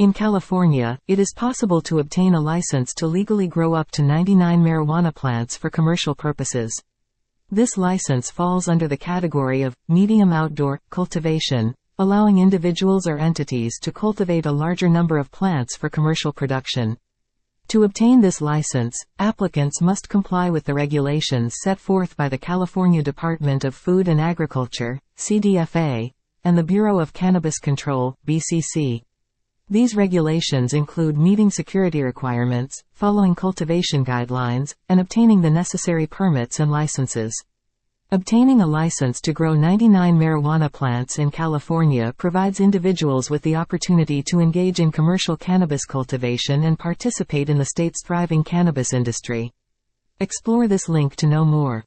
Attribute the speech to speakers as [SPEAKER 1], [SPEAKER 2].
[SPEAKER 1] In California, it is possible to obtain a license to legally grow up to 99 marijuana plants for commercial purposes. This license falls under the category of medium outdoor cultivation, allowing individuals or entities to cultivate a larger number of plants for commercial production. To obtain this license, applicants must comply with the regulations set forth by the California Department of Food and Agriculture, CDFA, and the Bureau of Cannabis Control, BCC. These regulations include meeting security requirements, following cultivation guidelines, and obtaining the necessary permits and licenses. Obtaining a license to grow 99 marijuana plants in California provides individuals with the opportunity to engage in commercial cannabis cultivation and participate in the state's thriving cannabis industry. Explore this link to know more.